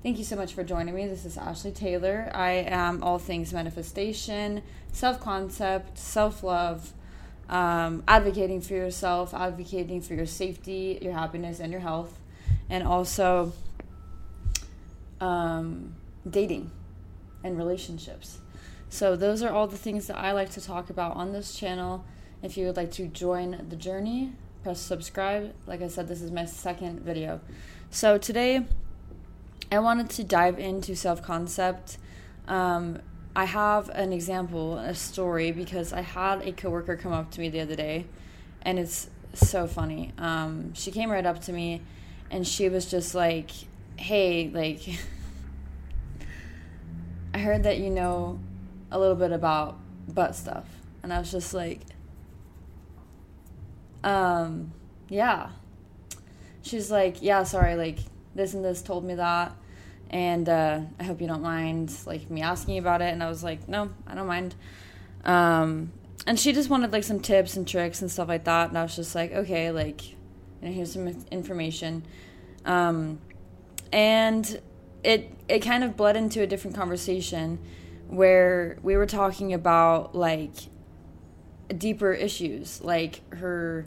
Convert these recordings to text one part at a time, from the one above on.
Thank you so much for joining me. This is Ashley Taylor. I am all things manifestation, self concept, self love, um, advocating for yourself, advocating for your safety, your happiness, and your health, and also um, dating and relationships. So, those are all the things that I like to talk about on this channel. If you would like to join the journey, press subscribe. Like I said, this is my second video. So, today I wanted to dive into self concept. Um, I have an example, a story, because I had a coworker come up to me the other day, and it's so funny. Um, she came right up to me, and she was just like, "Hey, like, I heard that you know a little bit about butt stuff," and I was just like, "Um, yeah." She's like, "Yeah, sorry, like." this and this told me that and uh, I hope you don't mind like me asking about it. And I was like, no, I don't mind. Um, and she just wanted like some tips and tricks and stuff like that. And I was just like, okay, like, you know, here's some information. Um, and it it kind of bled into a different conversation where we were talking about like deeper issues, like her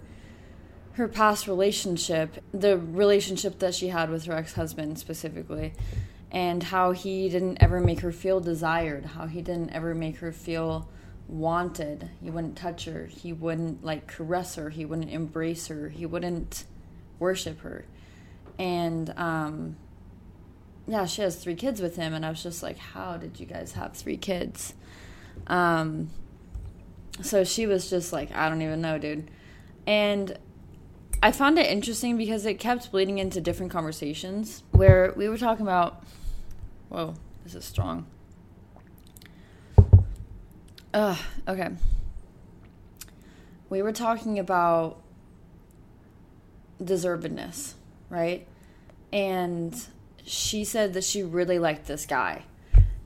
her past relationship, the relationship that she had with her ex husband specifically, and how he didn't ever make her feel desired, how he didn't ever make her feel wanted. He wouldn't touch her, he wouldn't like caress her, he wouldn't embrace her, he wouldn't worship her. And um, yeah, she has three kids with him, and I was just like, how did you guys have three kids? Um, so she was just like, I don't even know, dude. And I found it interesting because it kept bleeding into different conversations where we were talking about. Whoa, this is strong. Ugh, okay. We were talking about deservedness, right? And she said that she really liked this guy.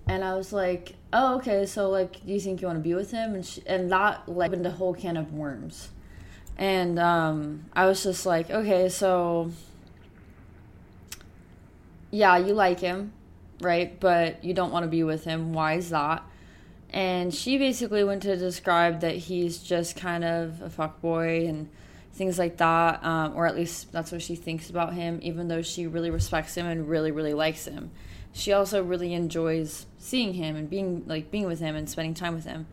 And I was like, oh, okay, so, like, do you think you want to be with him? And, she, and that, like, opened a whole can of worms and um, I was just like, okay, so yeah, you like him, right? But you don't want to be with him. Why is that? And she basically went to describe that he's just kind of a fuck boy and things like that, um, or at least that's what she thinks about him, even though she really respects him and really, really likes him. She also really enjoys seeing him and being like being with him and spending time with him.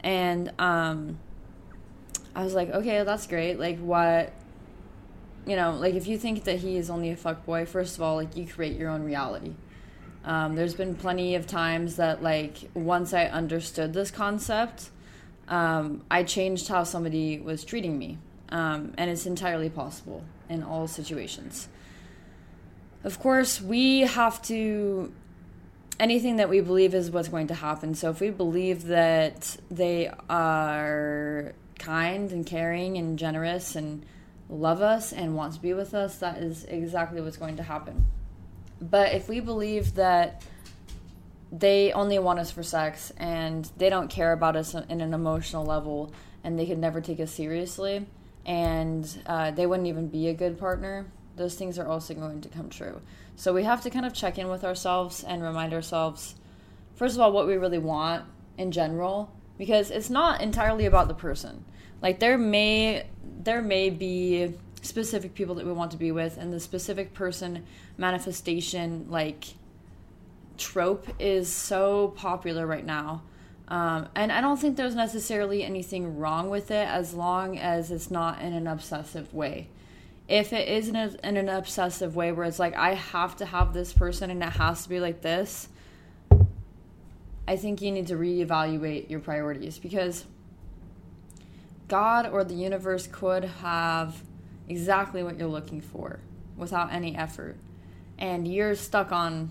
And um, I was like, okay, that's great. Like, what, you know, like if you think that he is only a fuck boy, first of all, like you create your own reality. Um, there's been plenty of times that, like, once I understood this concept, um, I changed how somebody was treating me. Um, and it's entirely possible in all situations. Of course, we have to anything that we believe is what's going to happen. So if we believe that they are kind and caring and generous and love us and want to be with us, that is exactly what's going to happen. But if we believe that they only want us for sex and they don't care about us in an emotional level and they could never take us seriously and uh, they wouldn't even be a good partner, those things are also going to come true. So we have to kind of check in with ourselves and remind ourselves, first of all, what we really want in general because it's not entirely about the person. Like there may there may be specific people that we want to be with and the specific person manifestation like trope is so popular right now. Um, and I don't think there's necessarily anything wrong with it as long as it's not in an obsessive way. If it is in, in an obsessive way where it's like, I have to have this person and it has to be like this, I think you need to reevaluate your priorities because God or the universe could have exactly what you're looking for without any effort. And you're stuck on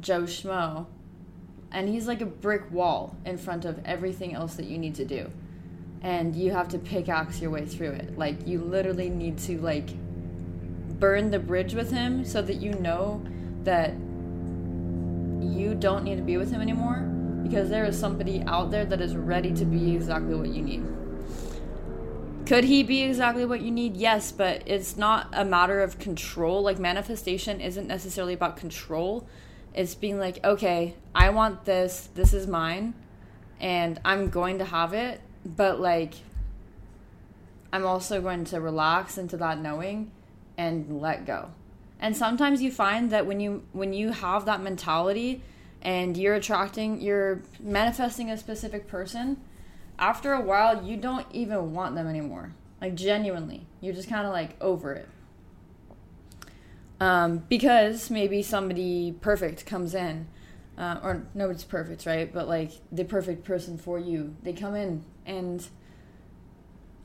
Joe Schmo, and he's like a brick wall in front of everything else that you need to do. And you have to pickaxe your way through it. Like, you literally need to, like, burn the bridge with him so that you know that you don't need to be with him anymore because there is somebody out there that is ready to be exactly what you need. Could he be exactly what you need? Yes, but it's not a matter of control. Like, manifestation isn't necessarily about control. It's being like, okay, I want this, this is mine, and I'm going to have it, but like, I'm also going to relax into that knowing and let go. And sometimes you find that when you when you have that mentality and you're attracting you're manifesting a specific person, after a while you don't even want them anymore. Like genuinely. You're just kind of like over it. Um, because maybe somebody perfect comes in, uh, or nobody's perfect, right? But like the perfect person for you, they come in and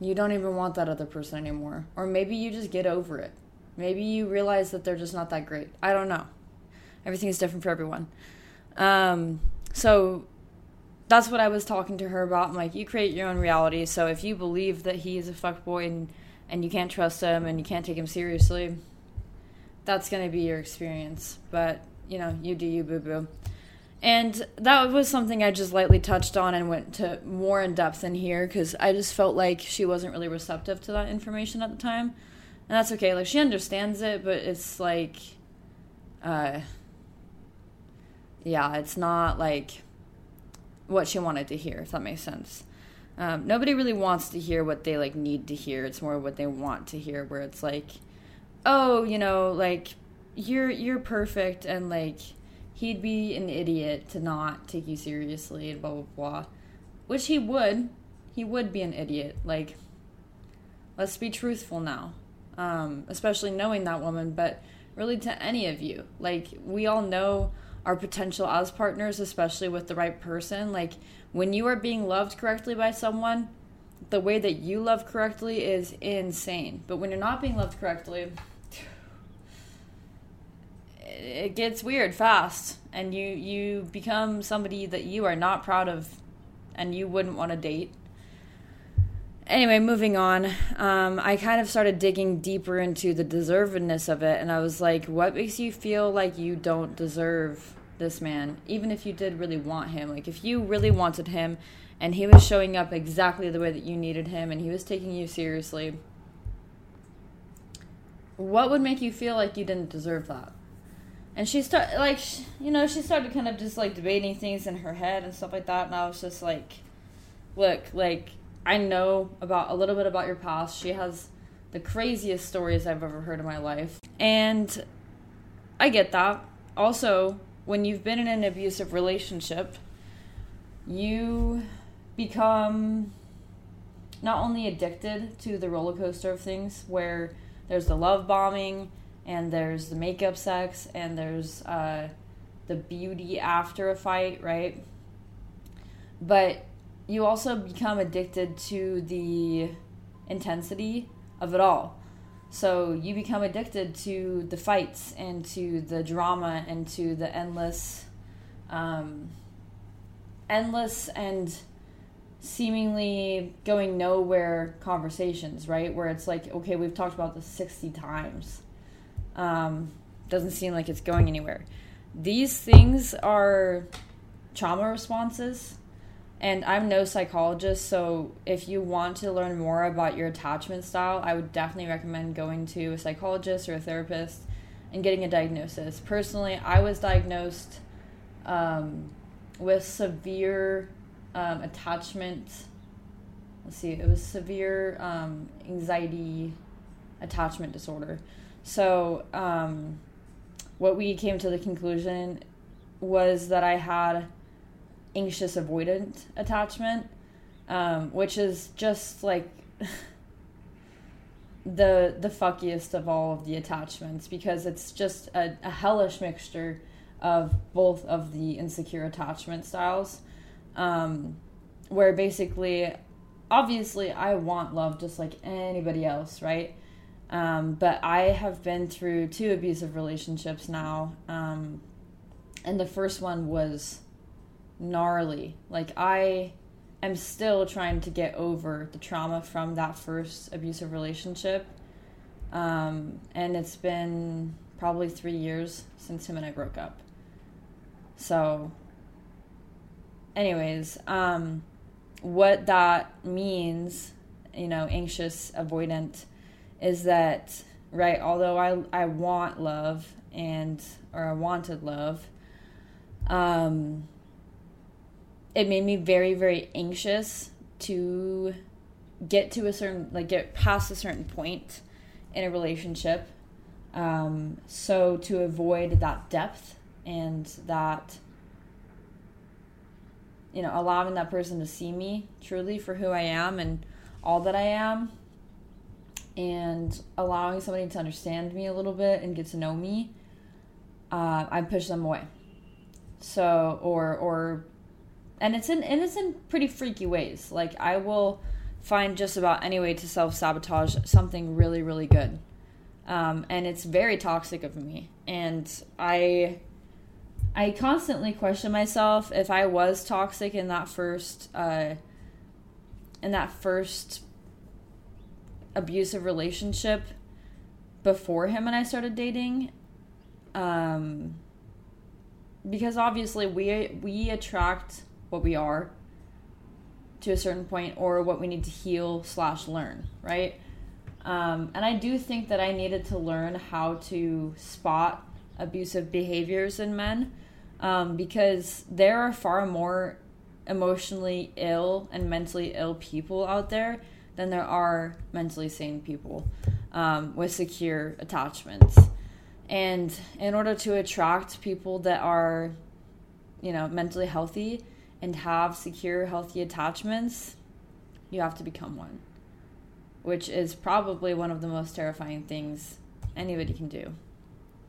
you don't even want that other person anymore. Or maybe you just get over it. Maybe you realize that they're just not that great. I don't know. Everything is different for everyone. Um, so that's what I was talking to her about. I'm like, you create your own reality. So if you believe that he is a fuckboy and and you can't trust him and you can't take him seriously, that's going to be your experience. But, you know, you do you, boo boo. And that was something I just lightly touched on and went to more in depth in here because I just felt like she wasn't really receptive to that information at the time. And that's okay. Like, she understands it, but it's like, uh, yeah, it's not like what she wanted to hear, if that makes sense. Um, nobody really wants to hear what they like need to hear. It's more what they want to hear, where it's like, oh, you know, like you're you're perfect and like he'd be an idiot to not take you seriously and blah blah blah. Which he would. He would be an idiot. Like let's be truthful now. Um, especially knowing that woman, but really to any of you. Like we all know our potential as partners, especially with the right person. Like when you are being loved correctly by someone, the way that you love correctly is insane. But when you're not being loved correctly, it gets weird fast and you you become somebody that you are not proud of and you wouldn't want to date anyway moving on. Um, i kind of started digging deeper into the deservedness of it and i was like what makes you feel like you don't deserve this man even if you did really want him? Like if you really wanted him and he was showing up exactly the way that you needed him and he was taking you seriously what would make you feel like you didn't deserve that? And she started like you know she started kind of just like debating things in her head and stuff like that and i was just like look like i know about a little bit about your past. She has the craziest stories i've ever heard in my life. And i get that. Also when you've been in an abusive relationship you become not only addicted to the roller coaster of things where there's the love bombing and there's the makeup sex and there's uh, the beauty after a fight, right? But you also become addicted to the intensity of it all. So you become addicted to the fights and to the drama and to the endless, um, endless and seemingly going nowhere conversations, right? Where it's like, okay, we've talked about this 60 times um, doesn't seem like it's going anywhere. These things are trauma responses. And I'm no psychologist, so if you want to learn more about your attachment style, I would definitely recommend going to a psychologist or a therapist and getting a diagnosis. Personally, I was diagnosed um, with severe um, attachment. Let's see, it was severe um, anxiety attachment disorder. So, um, what we came to the conclusion was that I had anxious avoidant attachment, um, which is just like the the fuckiest of all of the attachments because it's just a, a hellish mixture of both of the insecure attachment styles. Um, where basically, obviously, I want love just like anybody else, right? Um, but I have been through two abusive relationships now. Um, and the first one was gnarly. Like, I am still trying to get over the trauma from that first abusive relationship. Um, and it's been probably three years since him and I broke up. So, anyways, um, what that means, you know, anxious, avoidant is that right although i i want love and or i wanted love Um, it made me very, very anxious to get to a certain, like, get past a certain point in a relationship. Um, so to avoid that depth and that, you know, allowing that person to see me truly for who I am and all that I am, and allowing somebody to understand me a little bit and get to know me, uh, I push them away. So, or, or, and it's in, and it's in pretty freaky ways. Like, I will find just about any way to self sabotage something really, really good. Um, and it's very toxic of me. And I, I constantly question myself if I was toxic in that first, uh, in that first abusive relationship before him and I started dating. Um, because obviously we we attract what we are to a certain point or what we need to heal slash learn right? Um, and i do think that i needed to learn how to spot abusive behaviors in men um, because there are far more emotionally ill and mentally ill people out there than there are mentally sane people um, with secure attachments. And in order to attract people that are, you know, mentally healthy and have secure, healthy attachments, you have to become one, which is probably one of the most terrifying things anybody can do.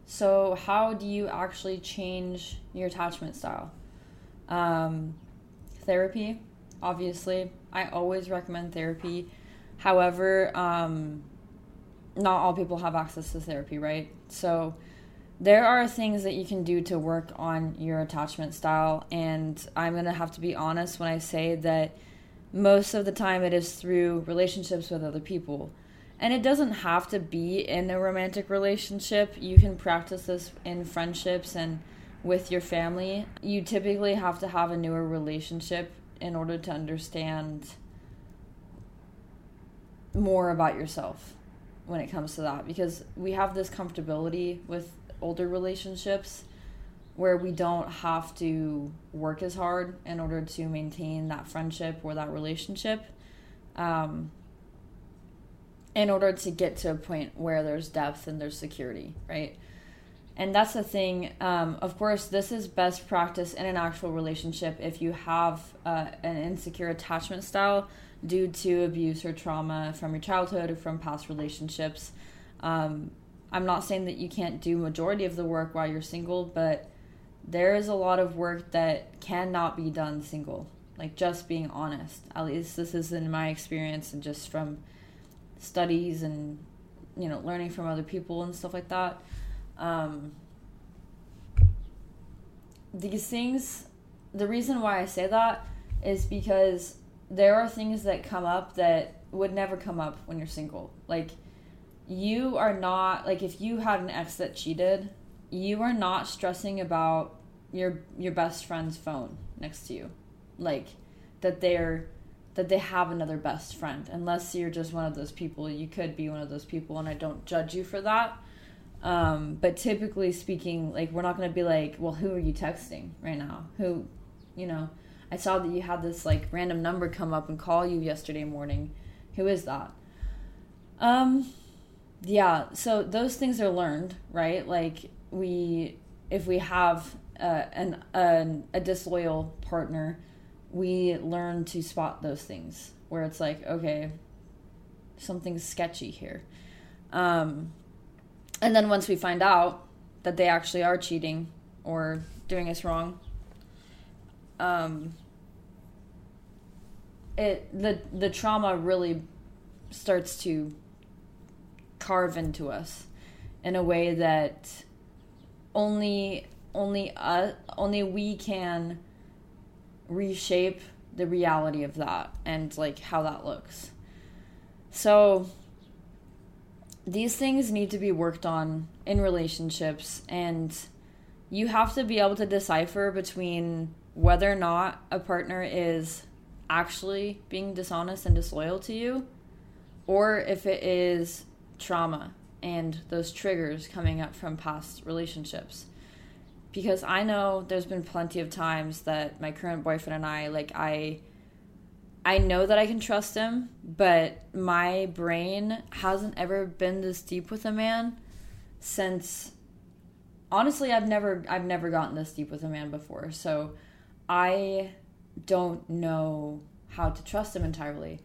So, how do you actually change your attachment style? Um, therapy, obviously. I always recommend therapy. However, um, not all people have access to therapy, right? So there are things that you can do to work on your attachment style and I'm going to have to be honest when I say that most of the time it is through relationships with other people. And it doesn't have to be in a romantic relationship. You can practice this in friendships and with your family. You typically have to have a newer relationship in order to understand more about yourself when it comes to that because we have this comfortability with older relationships where we don't have to work as hard in order to maintain that friendship or that relationship um, in order to get to a point where there's depth and there's security right and that's the thing um, of course this is best practice in an actual relationship if you have uh, an insecure attachment style due to abuse or trauma from your childhood or from past relationships. Um, I'm not saying that you can't do majority of the work while you're single, but there is a lot of work that cannot be done single. Like just being honest. At least this is in my experience and just from studies and you know learning from other people and stuff like that. Um, these things, the reason why I say that is because there are things that come up that would never come up when you're single. Like you are not like if you had an ex that cheated, you are not stressing about your your best friend's phone next to you. Like that they're that they have another best friend. Unless you're just one of those people, you could be one of those people and I don't judge you for that. Um, but typically speaking, like we're not going to be like, well, who are you texting right now? Who, you know, I saw that you had this like random number come up and call you yesterday morning. Who is that? Um yeah, so those things are learned, right? Like we if we have uh, an, an a disloyal partner, we learn to spot those things where it's like, okay, something's sketchy here. Um and then once we find out that they actually are cheating or doing us wrong, um, it the the trauma really starts to carve into us in a way that only only uh, only we can reshape the reality of that and like how that looks. So these things need to be worked on in relationships and you have to be able to decipher between whether or not a partner is actually being dishonest and disloyal to you, or if it is trauma and those triggers coming up from past relationships. because I know there's been plenty of times that my current boyfriend and I like I I know that I can trust him, but my brain hasn't ever been this deep with a man since honestly I've never I've never gotten this deep with a man before. So I don't know how to trust him entirely.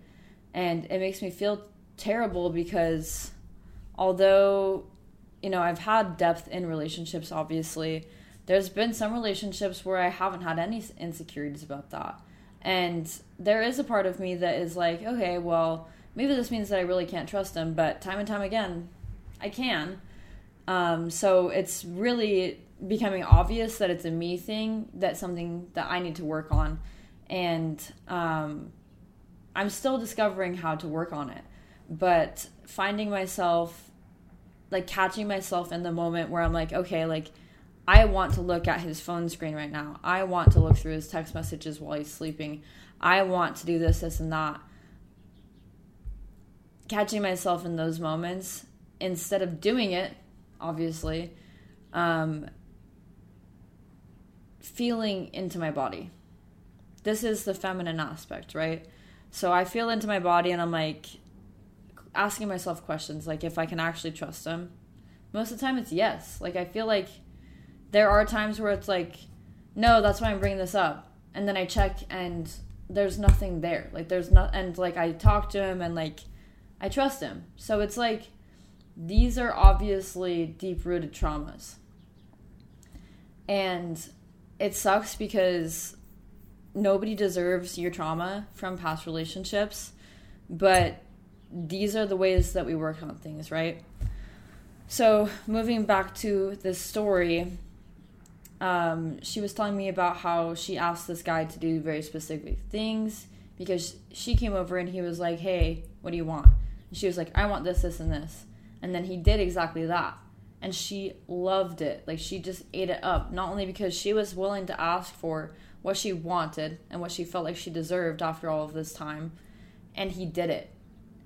And it makes me feel terrible because although you know, I've had depth in relationships obviously, there's been some relationships where I haven't had any insecurities about that. And there is a part of me that is like, okay, well, maybe this means that I really can't trust him, but time and time again, I can. Um, so it's really becoming obvious that it's a me thing, that's something that I need to work on. And um, I'm still discovering how to work on it. But finding myself, like catching myself in the moment where I'm like, okay, like, I want to look at his phone screen right now. I want to look through his text messages while he's sleeping. I want to do this, this, and that. Catching myself in those moments instead of doing it, obviously, um, feeling into my body. This is the feminine aspect, right? So I feel into my body and I'm like asking myself questions like if I can actually trust him. Most of the time it's yes. Like I feel like there are times where it's like, no, that's why I'm bringing this up. And then I check and there's nothing there. Like there's not, and like I talk to him and like I trust him. So it's like these are obviously deep rooted traumas. And it sucks because nobody deserves your trauma from past relationships, but these are the ways that we work on things, right? So, moving back to this story, um, she was telling me about how she asked this guy to do very specific things because she came over and he was like, Hey, what do you want? And she was like, I want this, this, and this. And then he did exactly that. And she loved it. Like, she just ate it up. Not only because she was willing to ask for what she wanted and what she felt like she deserved after all of this time, and he did it.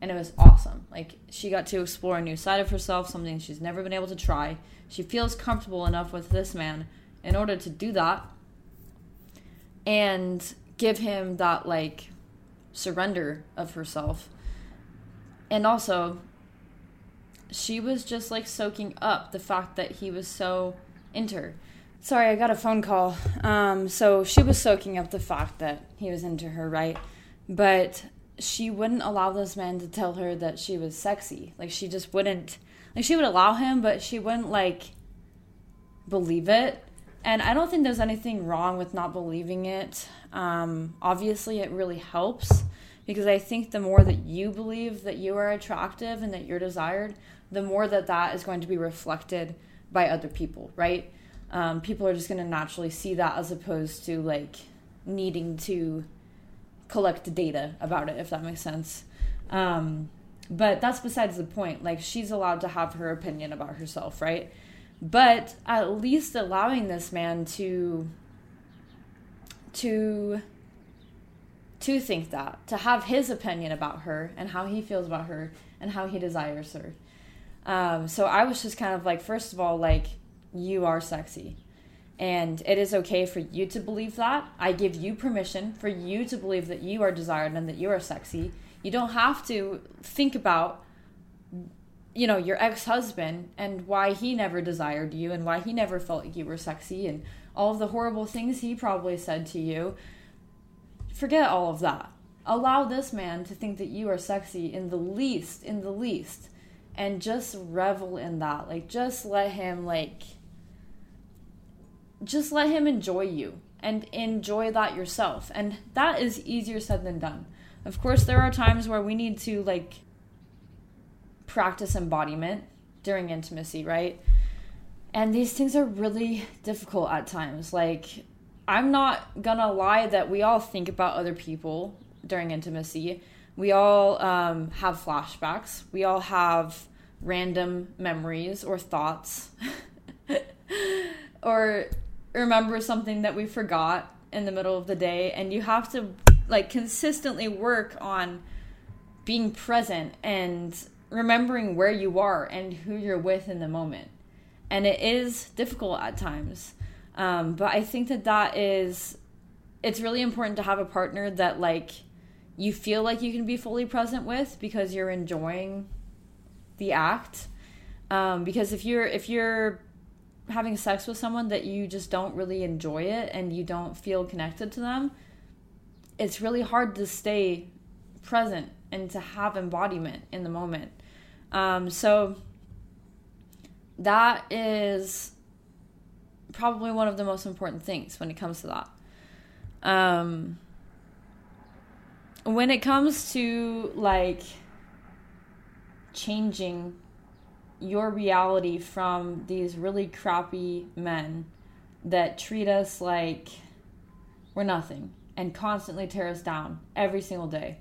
And it was awesome. Like, she got to explore a new side of herself, something she's never been able to try. She feels comfortable enough with this man in order to do that and give him that like surrender of herself. And also, she was just like soaking up the fact that he was so into her. Sorry, I got a phone call. Um, so she was soaking up the fact that he was into her, right? But she wouldn't allow this man to tell her that she was sexy. Like she just wouldn't. Like she would allow him, but she wouldn't like believe it. And I don't think there's anything wrong with not believing it. Um, obviously, it really helps because I think the more that you believe that you are attractive and that you're desired, the more that that is going to be reflected by other people, right? Um, people are just going to naturally see that as opposed to like needing to collect data about it, if that makes sense. Um, but that's besides the point. Like, she's allowed to have her opinion about herself, right? but at least allowing this man to to to think that to have his opinion about her and how he feels about her and how he desires her um, so i was just kind of like first of all like you are sexy and it is okay for you to believe that. I give you permission for you to believe that you are desired and that you are sexy. You don't have to think about you know your ex-husband and why he never desired you and why he never felt like you were sexy and all of the horrible things he probably said to you. Forget all of that. Allow this man to think that you are sexy in the least in the least and just revel in that. Like just let him like just let him enjoy you and enjoy that yourself and that is easier said than done of course there are times where we need to like practice embodiment during intimacy, right? And these things are really difficult at times. Like, I'm not gonna lie that we all think about other people during intimacy. We all um, have flashbacks. We all have random memories or thoughts, or remember something that we forgot in the middle of the day. And you have to like consistently work on being present and remembering where you are and who you're with in the moment. And it is difficult at times. Um, but I think that that is, it's really important to have a partner that like you feel like you can be fully present with because you're enjoying the act. Um, because if you're if you're having sex with someone that you just don't really enjoy it and you don't feel connected to them, it's really hard to stay present and to have embodiment in the moment. Um, so that is probably one of the most important things when it comes to that. Um, when it comes to like changing your reality from these really crappy men that treat us like we're nothing and constantly tear us down every single day.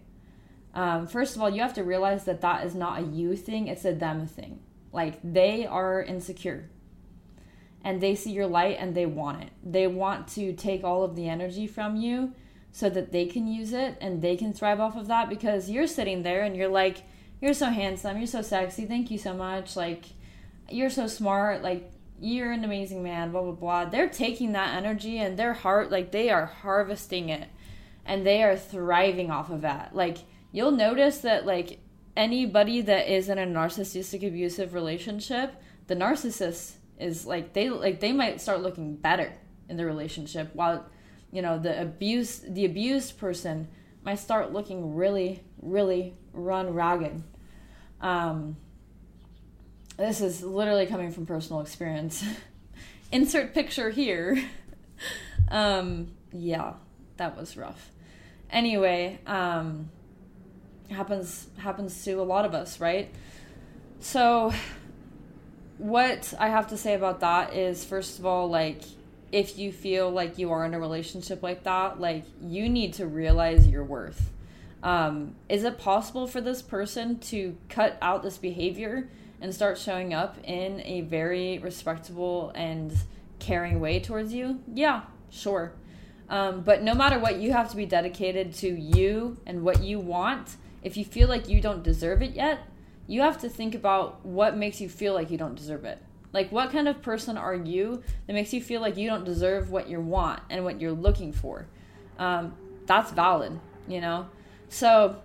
Um, first of all, you have to realize that that is not a you thing, it's a them thing. Like they are insecure and they see your light and they want it. They want to take all of the energy from you so that they can use it and they can thrive off of that because you're sitting there and you're like, you're so handsome, you're so sexy, thank you so much. Like, you're so smart, like, you're an amazing man, blah, blah, blah. They're taking that energy and their heart, like, they are harvesting it and they are thriving off of that. Like, you'll notice that, like, anybody that is in a narcissistic abusive relationship, the narcissist is like they like they might start looking better in the relationship while you know the abuse the abused person might start looking really really run ragged um, this is literally coming from personal experience. Insert picture here. Um, yeah that was rough. Anyway um, happens happens to a lot of us right? So what I have to say about that is, first of all, like, if you feel like you are in a relationship like that, like, you need to realize your worth. Um, is it possible for this person to cut out this behavior and start showing up in a very respectable and caring way towards you? Yeah, sure. Um, but no matter what, you have to be dedicated to you and what you want. If you feel like you don't deserve it yet, you have to think about what makes you feel like you don't deserve it. Like, what kind of person are you that makes you feel like you don't deserve what you want and what you're looking for? Um, that's valid, you know? So,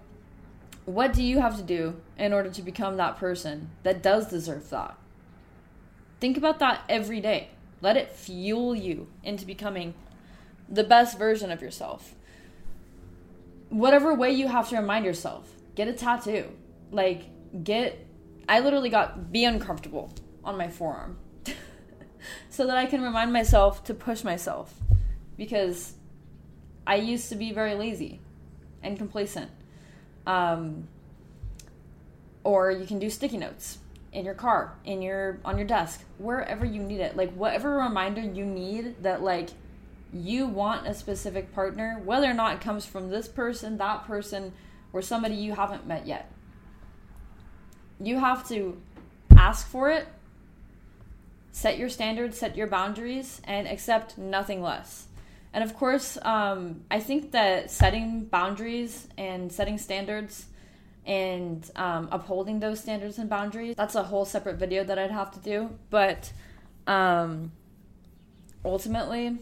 what do you have to do in order to become that person that does deserve that? Think about that every day. Let it fuel you into becoming the best version of yourself. Whatever way you have to remind yourself, get a tattoo. Like, get I literally got be uncomfortable on my forearm so that I can remind myself to push myself because I used to be very lazy and complacent. Um, or you can do sticky notes in your car, in your on your desk, wherever you need it. Like whatever reminder you need that like you want a specific partner, whether or not it comes from this person, that person, or somebody you haven't met yet you have to ask for it, set your standards, set your boundaries, and accept nothing less. And of course, um, I think that setting boundaries and setting standards and um, upholding those standards and boundaries, that's a whole separate video that I'd have to do. But um, ultimately,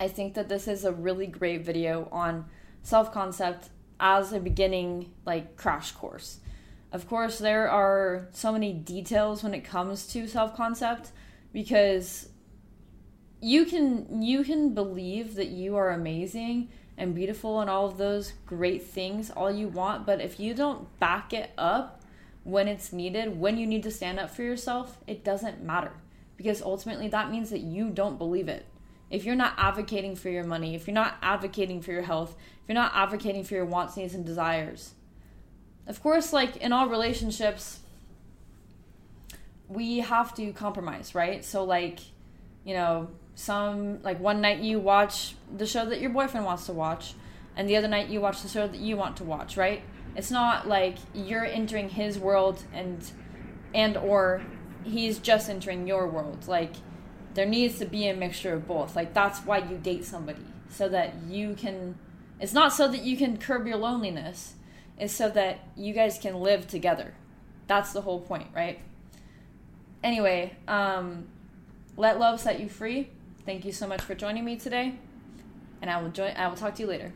I think that this is a really great video on self concept as a beginning, like, crash course. Of course, there are so many details when it comes to self concept because you can you can believe that you are amazing and beautiful and all of those great things all you want, but if you don't back it up when it's needed, when you need to stand up for yourself, it doesn't matter because ultimately that means that you don't believe it. If you're not advocating for your money, if you're not advocating for your health, if you're not advocating for your wants, needs, and desires, of course, like in all relationships, we have to compromise, right? So, like, you know, some, like, one night you watch the show that your boyfriend wants to watch, and the other night you watch the show that you want to watch, right? It's not like you're entering his world and, and, or he's just entering your world. Like, there needs to be a mixture of both. Like, that's why you date somebody, so that you can, it's not so that you can curb your loneliness is so that you guys can live together. That's the whole point, right? Anyway, um, let love set you free. Thank you so much for joining me today, and I will join. I will talk to you later.